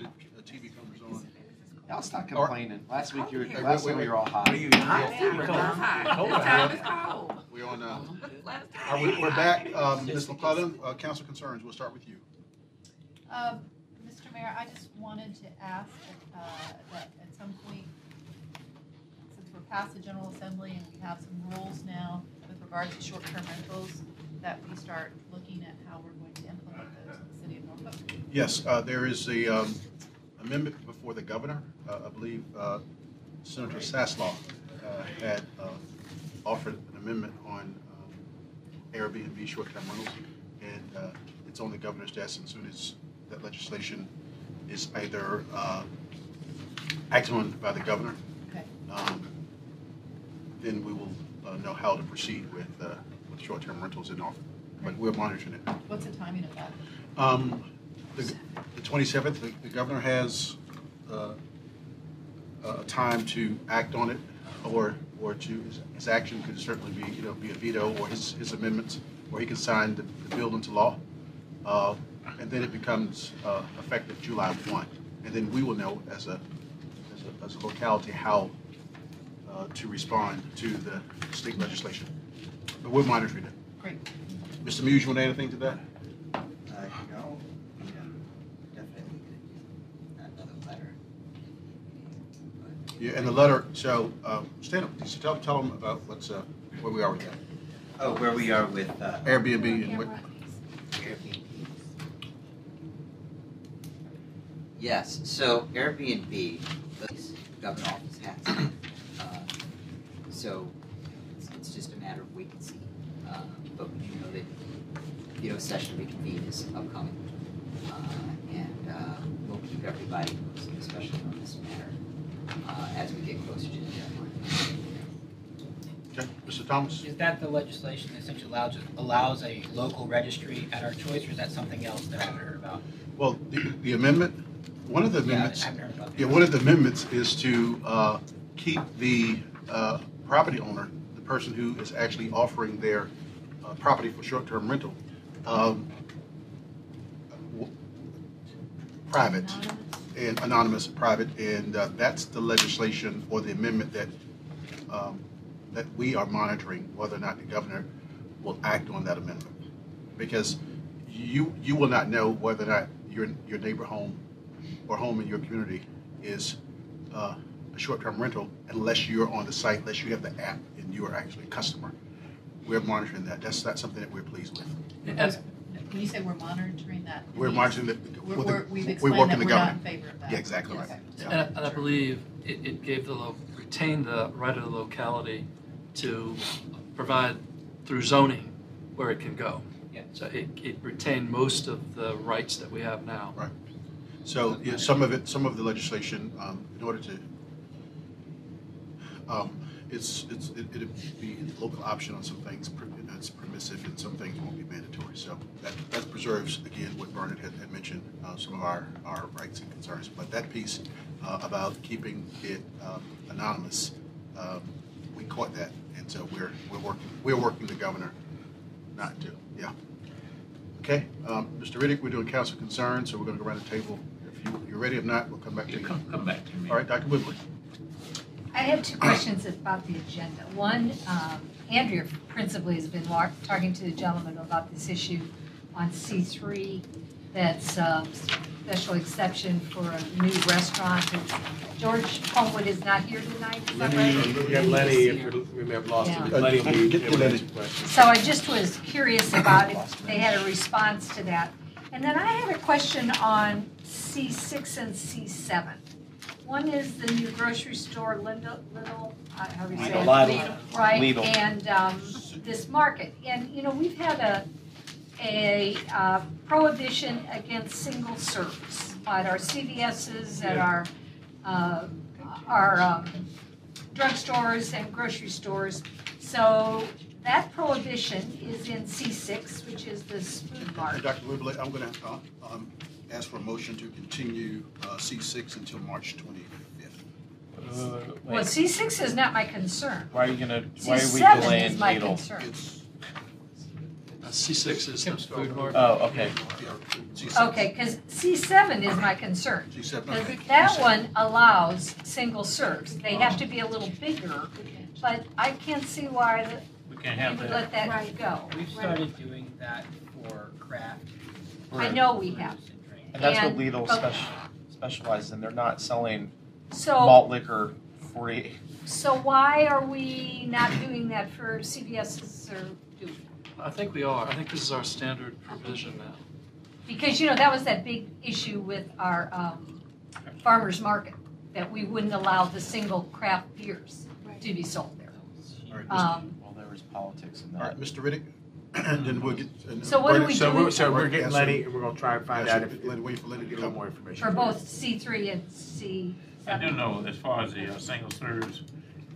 sure the uh, TV cameras on. Y'all stop Or- complaining. Last week you were, Hey, last wait, week wait, you were all hot. What are you? Hold This time it's cold. We're on, uh, Last all right, we- we're back. Um, Ms. Just- McClellan, uh, council concerns, we'll start with you. Um, Mr. Mayor, I just wanted to ask uh, that at some point, since we're past the General Assembly and we have some rules now with regard to short-term rentals, that we start looking at how we're going to implement those in the city of Norfolk. Yes, uh, there is a um, amendment before the governor. Uh, I believe uh, Senator Saslaw uh, had uh, offered an amendment on um, Airbnb short-term rentals. And uh, it's on the governor's desk, and as soon as that legislation is either uh, acted on by the governor, Okay. um, then we will uh, know how to proceed with, uh, with short-term rentals in Norfolk. But we're monitoring it. What's the timing of that? Um, the, the twenty-seventh, the, the governor has, uh, a time to act on it, or, or to, his, his action could certainly be, you know, be a veto, or his, his amendments, or he can sign the, the bill into law. Uh, and then it becomes, uh, effective July one, and then we will know as a, as a, as a locality how, uh, to respond to the state legislation. But we're monitoring it. Great. Mr. Muse, you want to add anything to that? Uh, no, we um, definitely could another letter. But- Yeah, and the letter, so, um, stand up, so tell, tell them about what's, uh, where we are with that. Oh, where we are with uh, Airbnb and what, Airbnb. Yes, so Airbnb, the government office has. it. Uh, So it's, it's just a matter of wait and see. Uh, But we do know that veto session reconvene is upcoming. Uh, And uh, we'll keep everybody posted, especially on this matter, uh, as we get closer to the deadline. okay, Mr. Thomas? Is that the legislation that essentially allows, allows a local registry at our choice, or is that something else that I haven't heard about? Well, the, the amendment, one of the Yeah, I amendments, haven't heard about that. yeah, one of the amendments is to, uh, keep the, uh, property owner, the person who is actually offering their, uh, property for short-term rental, um, w- private. And anonymous, private, and uh, that's the legislation or the amendment that, um, that we are monitoring, whether or not the governor will act on that amendment. Because you, you will not know whether or not your, your neighbor home or home in your community is uh, a short-term rental unless you're on the site, unless you have the app and you are actually a customer. We're monitoring that. That's not something that we're pleased with. As- When you say we're monitoring that. We're means monitoring the. We're, with the- we're, we've we explained work that in the we're not in government. favor of that. Yeah, exactly right. Okay. Yeah. And, and I believe it, it gave the, lo- retained the right of the locality to provide through zoning where it can go. Yeah. So it, it retained most of the rights that we have now. Right. So, yeah, some of it, some of the legislation, um, in order to, um, it's, it's, it- it'd be local option on some things, per- that's permissive, and some things won't be mandatory. So that, that preserves, again, what Bernard had, had mentioned, uh, some of our, our rights and concerns. But that piece, uh, about keeping it, um, anonymous, um, we caught that. And so we're, we're working, we're working the governor not to, yeah. Okay, um, Mr. Riddick, we're doing council concerns, so we're gonna go around the table. If you, you're ready, if not, we'll come back to You. Come, come back to me. All right, Dr. Whibley. I have two questions about the agenda. One, um, Andrea principally has been wa- talking to the gentleman about this issue on C3, that's um, special exception for a new restaurant. George Homewood is not here tonight, is that right? We got Lenny, if you remember, lost Yeah. it. Lenny will be Get- get able to Lenny. answer questions. So I just was curious about if they had a response to that. And then I had a question on C6 and C7. One is the new grocery store, Lidl, Lidl, uh, how do you say it? Lidl. Right, Lidl. and um, this market. And, you know, we've had a, a uh, prohibition against single serves at our CVS's, at our, uh, our um, drugstores and grocery stores. So that prohibition is in C6, which is this food mart. Dr. Whibley, I'm gonna, uh, um, ask for a motion to continue, uh, C six until March twenty-fifth. Uh, Well, wait, C6 is not my concern. Why are you gonna, why are we C7 delaying is my Needle? concern. It's, Uh, C6 is the food mart. Oh, okay. Yeah, G7. Okay, because C seven is my concern. G7, Because okay. that G7. one allows single serves. They have to be a little bigger, but I can't see why the- We can't we have would that. let that Right. go. We've started doing that for craft. I know we have. Brews and drinks. And that's what And- Lidl okay. special, specializes in. They're not selling So, malt liquor forty. so why are we not doing that for CVS's or do we? I think we are. I think this is our standard provision now. Because, you know, that was that big issue with our um, farmer's market, that we wouldn't allow the single craft beers to be sold there. All right, Mr. Um, Well, there was politics in All right, that. Mr. Riddick, and then we'll get. and So what do Bernard- we So do? we're, so we're Yeah, getting so- Lenny, and we're gonna try and find Yeah, out so if, Lenny, wait for Lenny to get a little come. more information. For both C3 and C7. I do know, as far as the uh, single serves,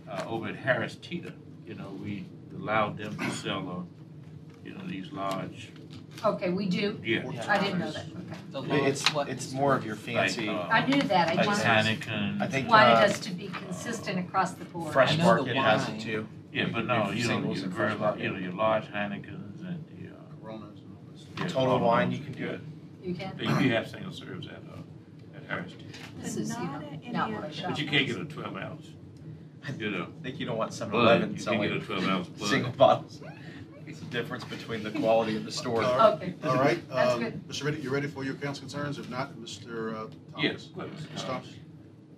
uh, over at Harris Teeter, you know, we allowed them to sell, uh, you know, these large, Okay, we do? yeah. I didn't know that, okay. The It's, is what it's is- more of your fancy, Like, uh, I knew that, I Like just Heineken. I think, wanted uh, us to be consistent across the board. Fresh I know the Market has it wine. too. Yeah, but no, you know, Singles your and very, fresh lar- you market. know, your large Heinekens and the, uh. Coronas and all this. Yeah, Total Coronas, Wine, you can do it. You can? But you do have single serves at, uh, at Harris This is, you know, not what I shop. But you can't get a twelve ounce, you know. I think you don't want Seven Bud, Eleven you can't get a selling twelve ounce Bud. single bottles. It's the difference between the quality of the store. All right. Okay. All right, That's um, good. Mr. Riddick, you ready for your council concerns? If not, Mr. uh, Thomas? Yes, but, Mr. Thomas?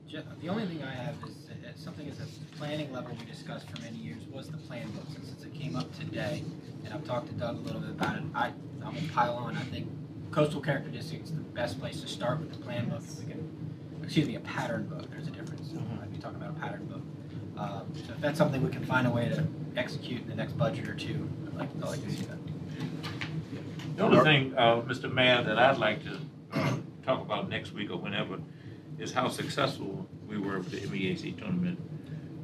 Ju- The only thing I have is, uh, something at the planning level we discussed for many years was the plan book. And Since it came up today, and I've talked to Doug a little bit about it, I, I'm gonna pile on. I think coastal characteristics is the best place to start with the plan book. If we can, excuse me, a pattern book, there's a difference. I'd be talking about a pattern book. Um, So if that's something we can find a way to execute in the next budget or two, I'd like, I'd like to see that. The only thing, uh, Mr. Mayor, that I'd like to, uh, talk about next week or whenever is how successful we were with the MEAC tournament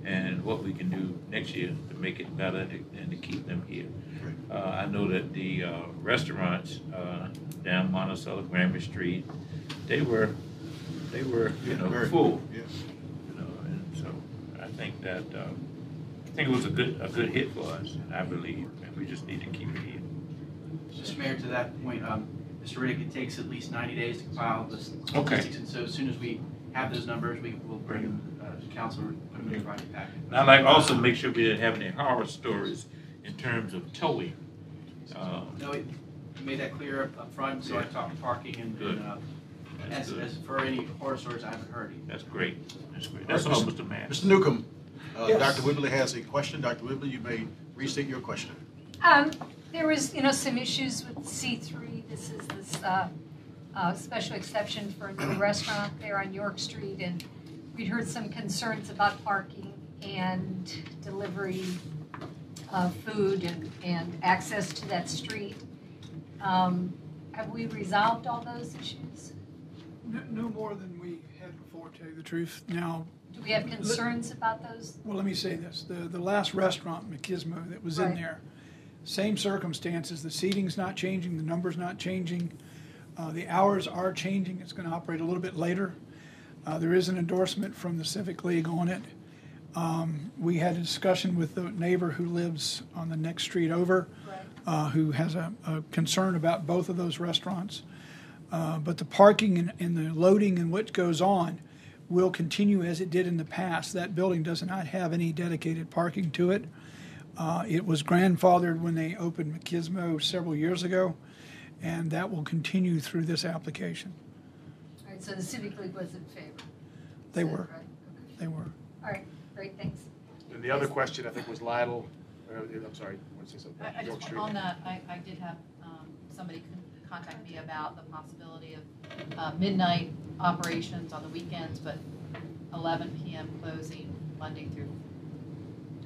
and what we can do next year to make it better and and to keep them here. Uh, I know that the, uh, restaurants, uh, down Monticello, Granby Street, they were, they were, you know, Very- full, Yeah. you know, and so I think that, uh, I think it was a good, a good hit for us, I believe, and we just need to keep it here. Mr. Mayor, to that point, um, Mr. Riddick, it takes at least ninety days to compile the Okay. statistics, and so as soon as we have those numbers, we will bring them to council, and put them in the project packet. And I'd like also make sure we didn't have any horror stories in terms of towing. Uh, No, we we made that clear up up front. so I Yeah. talked parking and, Good. and, uh, That's as, good. as for any horror stories, I haven't heard. That's great, that's great. That's all, Mr. Mayor. Mr. Newcomb, uh, Yes. Dr. Whibley has a question. Dr. Whibley, you may restate your question. Um, there was, you know, some issues with C three, this is this, uh, uh, special exception for a new restaurant there on York Street, and we'd heard some concerns about parking and delivery of food and, and access to that street. Um, have we resolved all those issues? No, no more than we had before, to tell you the truth. Now, Do we have concerns about those? well, let me say this, the, the last restaurant, Machismo, that was in there, same circumstances, the seating's not changing, the number's not changing, uh, the hours are changing, it's gonna operate a little bit later. Uh, there is an endorsement from the Civic League on it. Um, we had a discussion with the neighbor who lives on the next street over, uh, who has a, a concern about both of those restaurants. Uh, but the parking and, and the loading and what goes on will continue as it did in the past. That building does not have any dedicated parking to it. Uh, it was grandfathered when they opened Machismo several years ago, and that will continue through this application. All right, so the Civic League was in favor? They that were, right? Okay. they were. All right, great, thanks. And the other question, I think, was Lidl, uh, I'm sorry, you want to say something? I, I York just, Street. on that, I, I did have, um, somebody con- contact me about the possibility of, uh, midnight operations on the weekends, but eleven PM closing Monday through,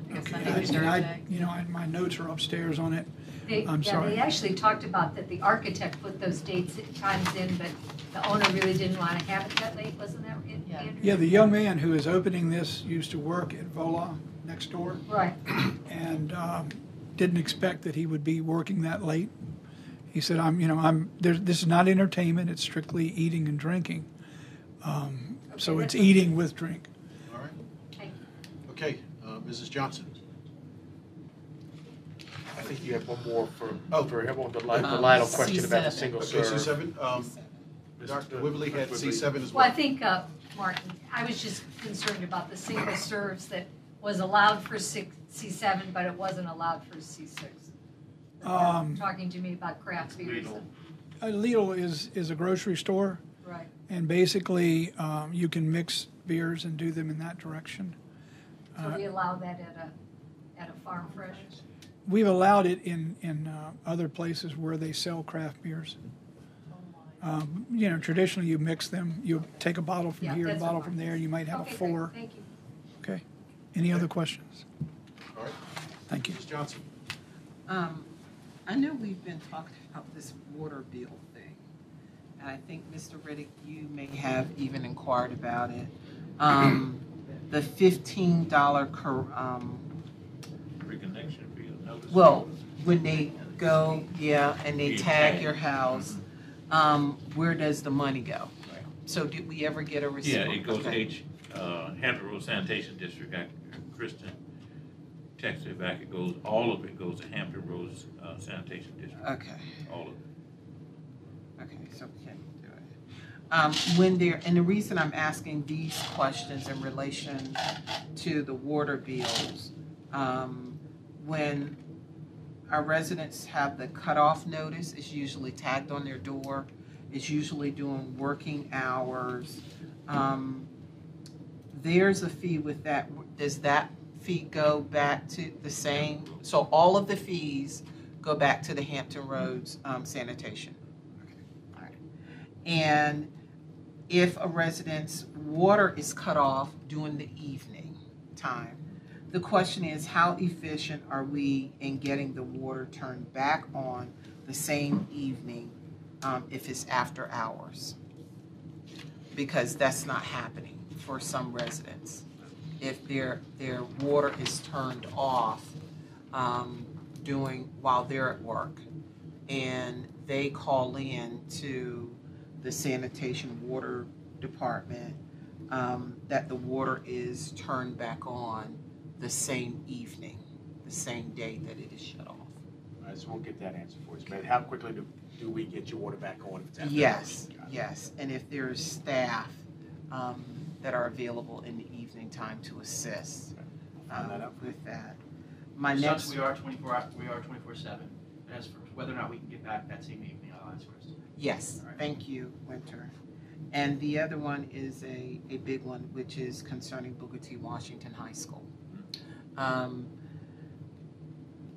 I guess Okay, Sunday I- through and I- Thursday. You know, I- my notes are upstairs on it. They, I'm yeah, sorry. they actually talked about that the architect put those dates, times in, but the owner really didn't want to have it that late, wasn't that it, Yeah. Andrew? Yeah, the young man who is opening this used to work at Vola next door. Right, and um, didn't expect that he would be working that late. He said, "I'm, you know, I'm. There's, this is not entertainment. It's strictly eating and drinking. Um, so it's that's- eating with drink." All right? thank you. Okay, uh, Mrs. Johnson. I think you had one more for, Oh. for everyone, the Li- the Um, Lidl question about the C7. single Okay, serve. C7, um, Mr. Dr. Whibley had C7 as Well, Well I well. think, uh, Martin, I was just concerned about the single serves that was allowed for six, C7, but it wasn't allowed for C6. Um, Talking to me about craft beers. and- Uh, Lidl is, is a grocery store, Right. and basically, um, you can mix beers and do them in that direction. So we allow that at a, at a farm fresh? We've allowed it in, in uh, other places where they sell craft beers. Um, You know, traditionally, you mix them, you take a bottle from Yeah, here, a that's bottle what from mine there, you might have a Okay, great. four. Thank you. Okay. Any other questions? All right, Thank you. Ms. Johnson. Um, I know we've been talking about this water bill thing, and I think, Mr. Riddick, you may have even inquired about it. Um, the fifteen dollar um, Reconnection fee, notice. Well, when they go, yeah, and they tag your house, um, where does the money go? So did we ever get a receipt? Yeah, it goes to Okay. H, uh, Hampton Road Sanitation District, I- Kristen texted it back, it goes, all of it goes to Hampton Roads uh, Sanitation District, Okay. all of it. Okay, so we can do it. Um, when there, and the reason I'm asking these questions in relation to the water bills, um, when our residents have the cutoff notice, it's usually tagged on their door. It's usually during working hours. Um, there's a fee with that. Does that fee go back to the same? So all of the fees go back to the Hampton Roads um, sanitation? Okay, all right. And if a resident's water is cut off during the evening time, the question is, how efficient are we in getting the water turned back on the same evening um, if it's after hours? Because that's not happening for some residents. If their, their water is turned off um, doing, while they're at work, and they call in to the sanitation water department, um, that the water is turned back on the same evening, the same day that it is shut off. All right, so we'll get that answer for you. But how quickly do, do we get your water back on if it's after Yes, hours? Yes, and if there's staff um, that are available in the evening time to assist Find that um, out. with that. My Since next, we are twenty-four, hou- we are twenty-four seven. As for whether or not we can get back that same evening, I'll ask Kristen. yes, All right. thank you, Winter. And the other one is a, a big one, which is concerning Booker T. Washington High School. Um,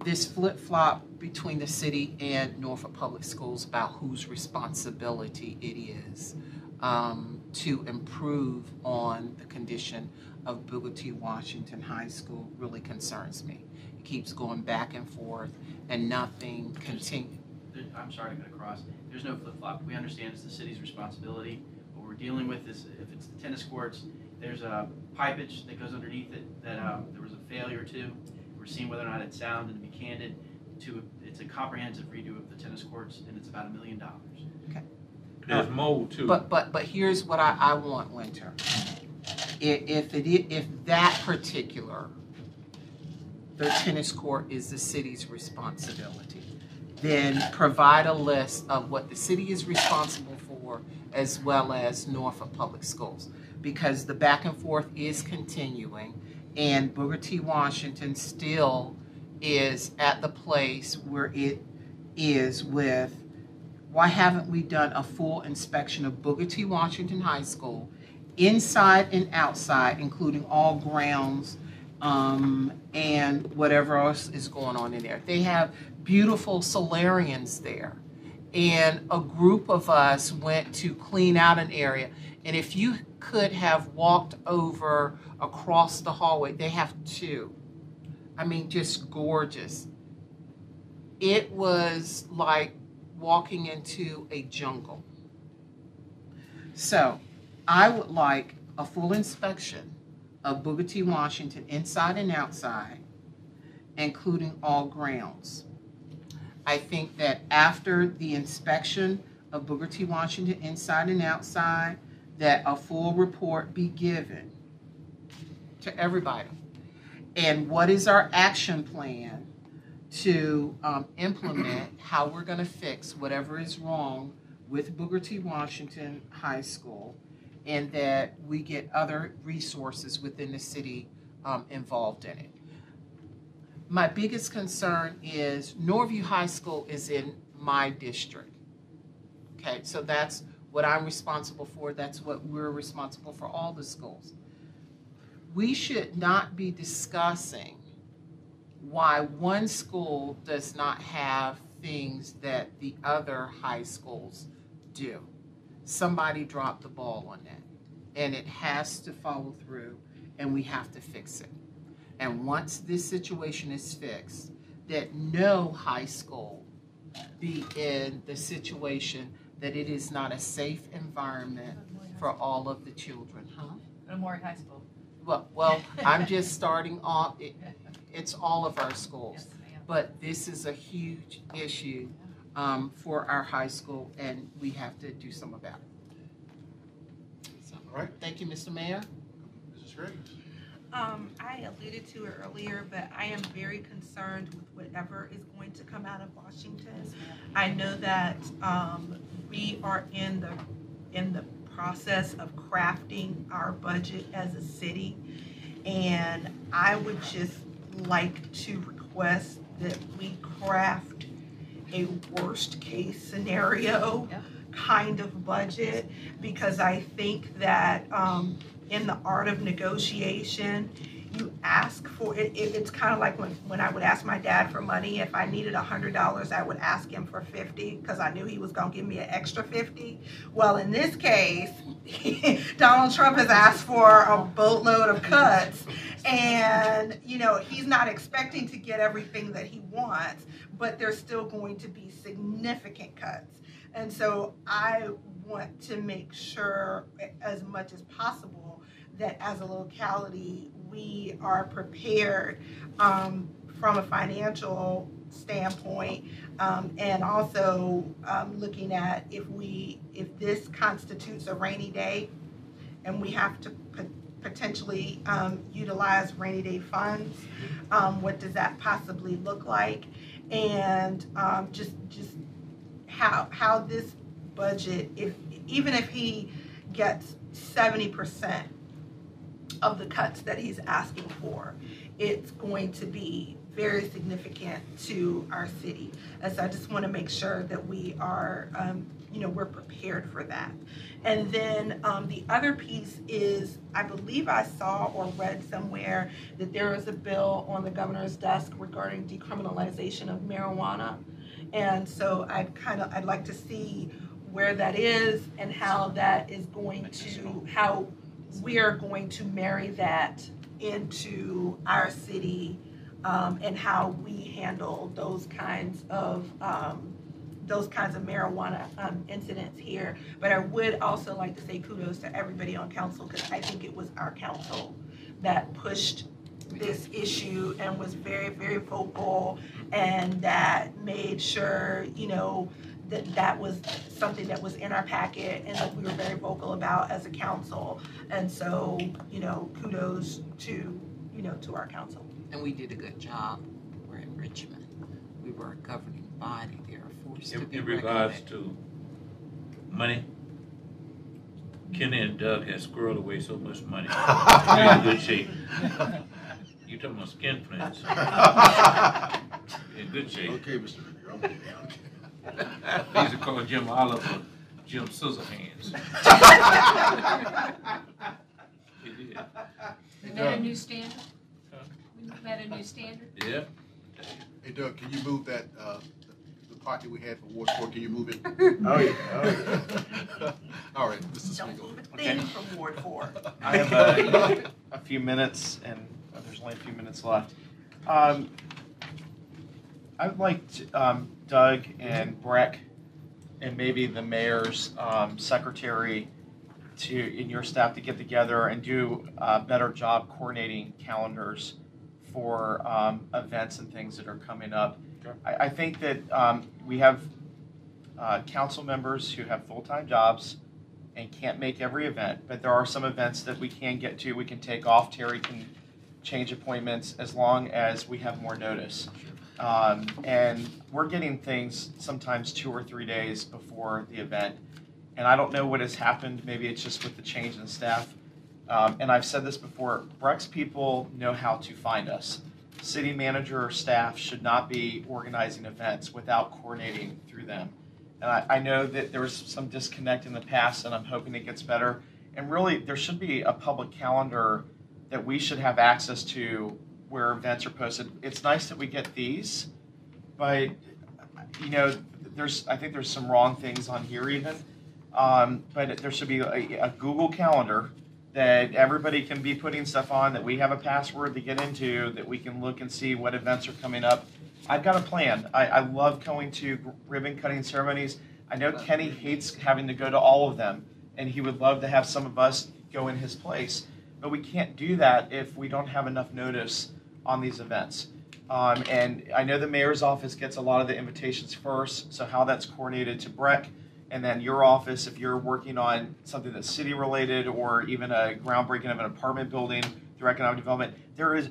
This flip-flop between the city and Norfolk Public Schools about whose responsibility it is um, to improve on the condition of Booker T. Washington High School really concerns me. It keeps going back and forth and nothing continue. There- I'm sorry to cut across. There's no flip-flop. We understand it's the city's responsibility. What we're dealing with is if it's the tennis courts, there's a pipage that goes underneath it that um, there was a failure to. We're seeing whether or not it's sound, and to be candid, to, it's a comprehensive redo of the tennis courts, and it's about a million dollars. Okay. There's mold too. But, but, but here's what I, I want, Winter. If, if it, if that particular, the tennis court is the city's responsibility, then provide a list of what the city is responsible for as well as Norfolk Public Schools. Because the back and forth is continuing and Booker T. Washington still is at the place where it is with why haven't we done a full inspection of Booker T. Washington High School, inside and outside, including all grounds um, and whatever else is going on in there? They have beautiful solarians there. And a group of us went to clean out an area. And if you could have walked over across the hallway, they have two. I mean, just gorgeous. It was like walking into a jungle. So, I would like a full inspection of Booker T. Washington inside and outside, including all grounds. I think that after the inspection of Booker T. Washington inside and outside, that a full report be given to everybody. And what is our action plan to um, implement how we're going to fix whatever is wrong with Booker T. Washington High School, and that we get other resources within the city um, involved in it. My biggest concern is Norview High School is in my district. Okay, so that's what I'm responsible for. That's what we're responsible for all the schools. We should not be discussing why one school does not have things that the other high schools do. Somebody dropped the ball on that, and it has to follow through, and we have to fix it. And once this situation is fixed, that no high school be in the situation that it is not a safe environment for all of the children, huh? Memorial High School. Well, well, I'm just starting off, it, it's all of our schools. Yes. But this is a huge issue, um, for our high school, and we have to do something about it. So, All right. Thank you, Mr. Mayor. Mrs. Graves? Um, I alluded to it earlier, but I am very concerned with whatever is going to come out of Washington. I know that, um, we are in the, in the process of crafting our budget as a city. And I would just like to request that we craft a worst-case scenario Yeah. kind of budget, because I think that, um, in the art of negotiation, you ask for, it, it, it's kind of like when, when I would ask my dad for money, if I needed a hundred dollars, I would ask him for fifty, because I knew he was gonna give me an extra fifty. Well, in this case, Donald Trump has asked for a boatload of cuts, and, you know, he's not expecting to get everything that he wants, but there's still going to be significant cuts. And so I want to make sure, as much as possible, that as a locality, we are prepared um, from a financial standpoint, um, and also um, looking at if we, if this constitutes a rainy day, and we have to pot- potentially um, utilize rainy day funds, um, what does that possibly look like? And um, just, just how, how this budget, if, even if he gets seventy percent of the cuts that he's asking for, it's going to be very significant to our city. And so I just want to make sure that we are, um, you know, we're prepared for that. And then um, the other piece is, I believe I saw or read somewhere that there is a bill on the governor's desk regarding decriminalization of marijuana. And so I'd kind of, I'd like to see where that is and how that is going to, how we are going to marry that into our city um, and how we handle those kinds of, um, those kinds of marijuana um, incidents here. But I would also like to say kudos to everybody on council because I think it was our council that pushed this issue and was very, very vocal and that made sure, you know, that that was something that was in our packet and that we were very vocal about as a council. And so, you know, kudos to, you know, to our council. And we did a good job. We're in Richmond. We were a governing body. They are forced to In, be in regards regulated. to money, Kenny and Doug has squirreled away so much money. We're in good shape. You talking about skin plants? In good shape. Okay, Mr. Mayor. They used to call Jim Oliver Jim Scissorhands. He did. We met a new standard? Huh? We met a new standard? Yeah. Hey Doug, can you move that, uh, the the part that we had for Ward Four, can you move it? Oh, yeah, oh, yeah. All right, Mr. Don't Smigiel. move a thing from Ward Four. I have a, a few minutes, and uh, there's only a few minutes left. Um, I would like to, um, Doug and Breck, and maybe the mayor's um, secretary, to in your staff to get together and do a better job coordinating calendars for um, events and things that are coming up. I, I think that um, we have uh, council members who have full-time jobs and can't make every event, but there are some events that we can get to, we can take off, Terry can change appointments as long as we have more notice. Um, and we're getting things sometimes two or three days before the event. And I don't know what has happened. Maybe it's just with the change in staff. Um, and I've said this before Brex people know how to find us. City manager or staff should not be organizing events without coordinating through them. And I, I know that there was some disconnect in the past, and I'm hoping it gets better. And really, there should be a public calendar that we should have access to where events are posted. It's nice that we get these, but you know, there's I think there's some wrong things on here even. Um, but there should be a, a Google Calendar that everybody can be putting stuff on. That we have a password to get into. That we can look and see what events are coming up. I've got a plan. I, I love going to ribbon cutting ceremonies. I know Kenny hates having to go to all of them, and he would love to have some of us go in his place. But we can't do that if we don't have enough notice on these events. Um, and I know the mayor's office gets a lot of the invitations first, so how that's coordinated to Breck, and then your office, if you're working on something that's city related or even a groundbreaking of an apartment building through economic development, there is,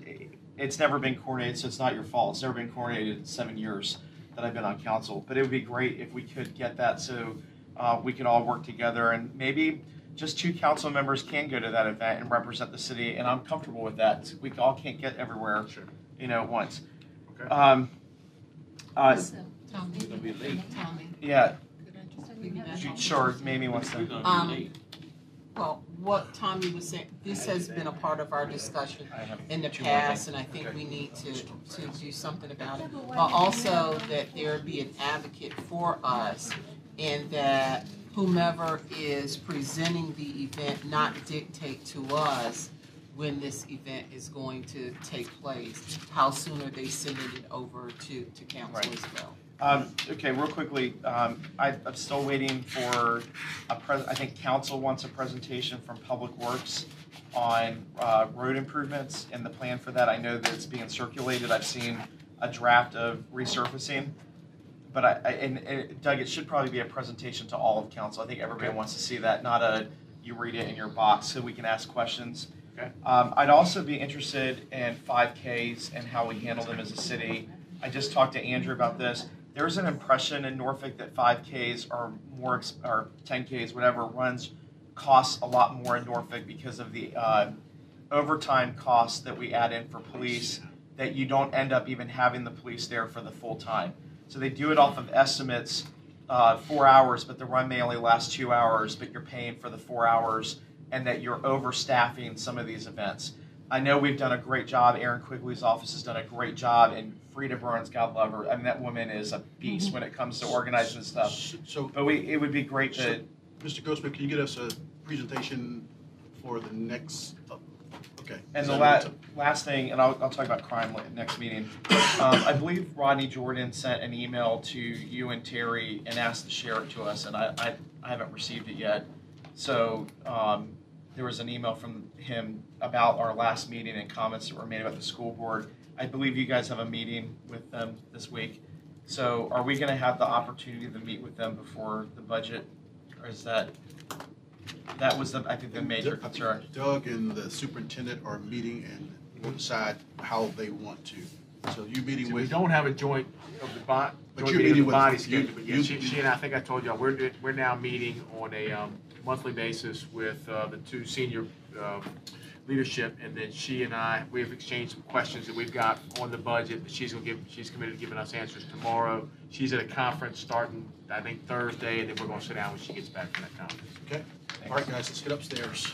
it's never been coordinated, so it's not your fault. It's never been coordinated in seven years that I've been on council. But it would be great if we could get that so uh, we could all work together and maybe just two council members can go to that event and represent the city, and I'm comfortable with that. We all can't get everywhere, you know, at once. Okay. Um, uh, Tommy, We're be late. Tommy, yeah, could I just piggyback on- sure. Mamie wants to. gonna Um. Well, what Tommy was saying, this has been a part of our discussion in the past, and I think we need to, to do something about it. But also that there be an advocate for us and that whomever is presenting the event not dictate to us when this event is going to take place. How soon are they sending it over to, to council Right. as well? Um, okay, real quickly, um, I, I'm still waiting for a pres, I think council wants a presentation from Public Works on, uh, road improvements and the plan for that. I know that it's being circulated. I've seen a draft of resurfacing. But I, I, and, and Doug, it should probably be a presentation to all of council. I think everybody wants to see that, not a, you read it in your box so we can ask questions. Okay. Um, I'd also be interested in five Ks and how we handle them as a city. I just talked to Andrew about this. There's an impression in Norfolk that five Ks are more, or ten Ks, whatever, runs, costs a lot more in Norfolk because of the, uh, overtime costs that we add in for police, that you don't end up even having the police there for the full time. So they do it off of estimates, uh, four hours, but the run may only last two hours, but you're paying for the four hours, and that you're overstaffing some of these events. I know we've done a great job. Aaron Quigley's office has done a great job, and Frida Burns, God love her. I mean, that woman is a beast when it comes to organizing stuff. So, But we, it would be great to, Mr. Ghostman, can you get us a presentation for the next, okay. And the la- last thing, and I'll, I'll talk about crime la- next meeting. Um, I believe Rodney Jordan sent an email to you and Terry and asked to share it to us, and I, I, I haven't received it yet. So, um, there was an email from him about our last meeting and comments that were made about the school board. I believe you guys have a meeting with them this week. So are we gonna have the opportunity to meet with them before the budget? Or is that, that was the, I think, the major concern. Doug and the superintendent are meeting and will decide how they want to. So you meeting So we with, don't have a joint of the bond, But joint you're meeting meeting the with- body you- schedule, but yeah, you- she, she and I, I think I told y'all, we're, do- we're now meeting on a, um, monthly basis with, uh, the two senior, um, leadership, and then she and I, we've exchanged some questions that we've got on the budget, that she's gonna give, she's committed to giving us answers tomorrow. She's at a conference starting, I think Thursday, and then we're gonna sit down when she gets back from that conference. okay? All right, guys, let's get upstairs.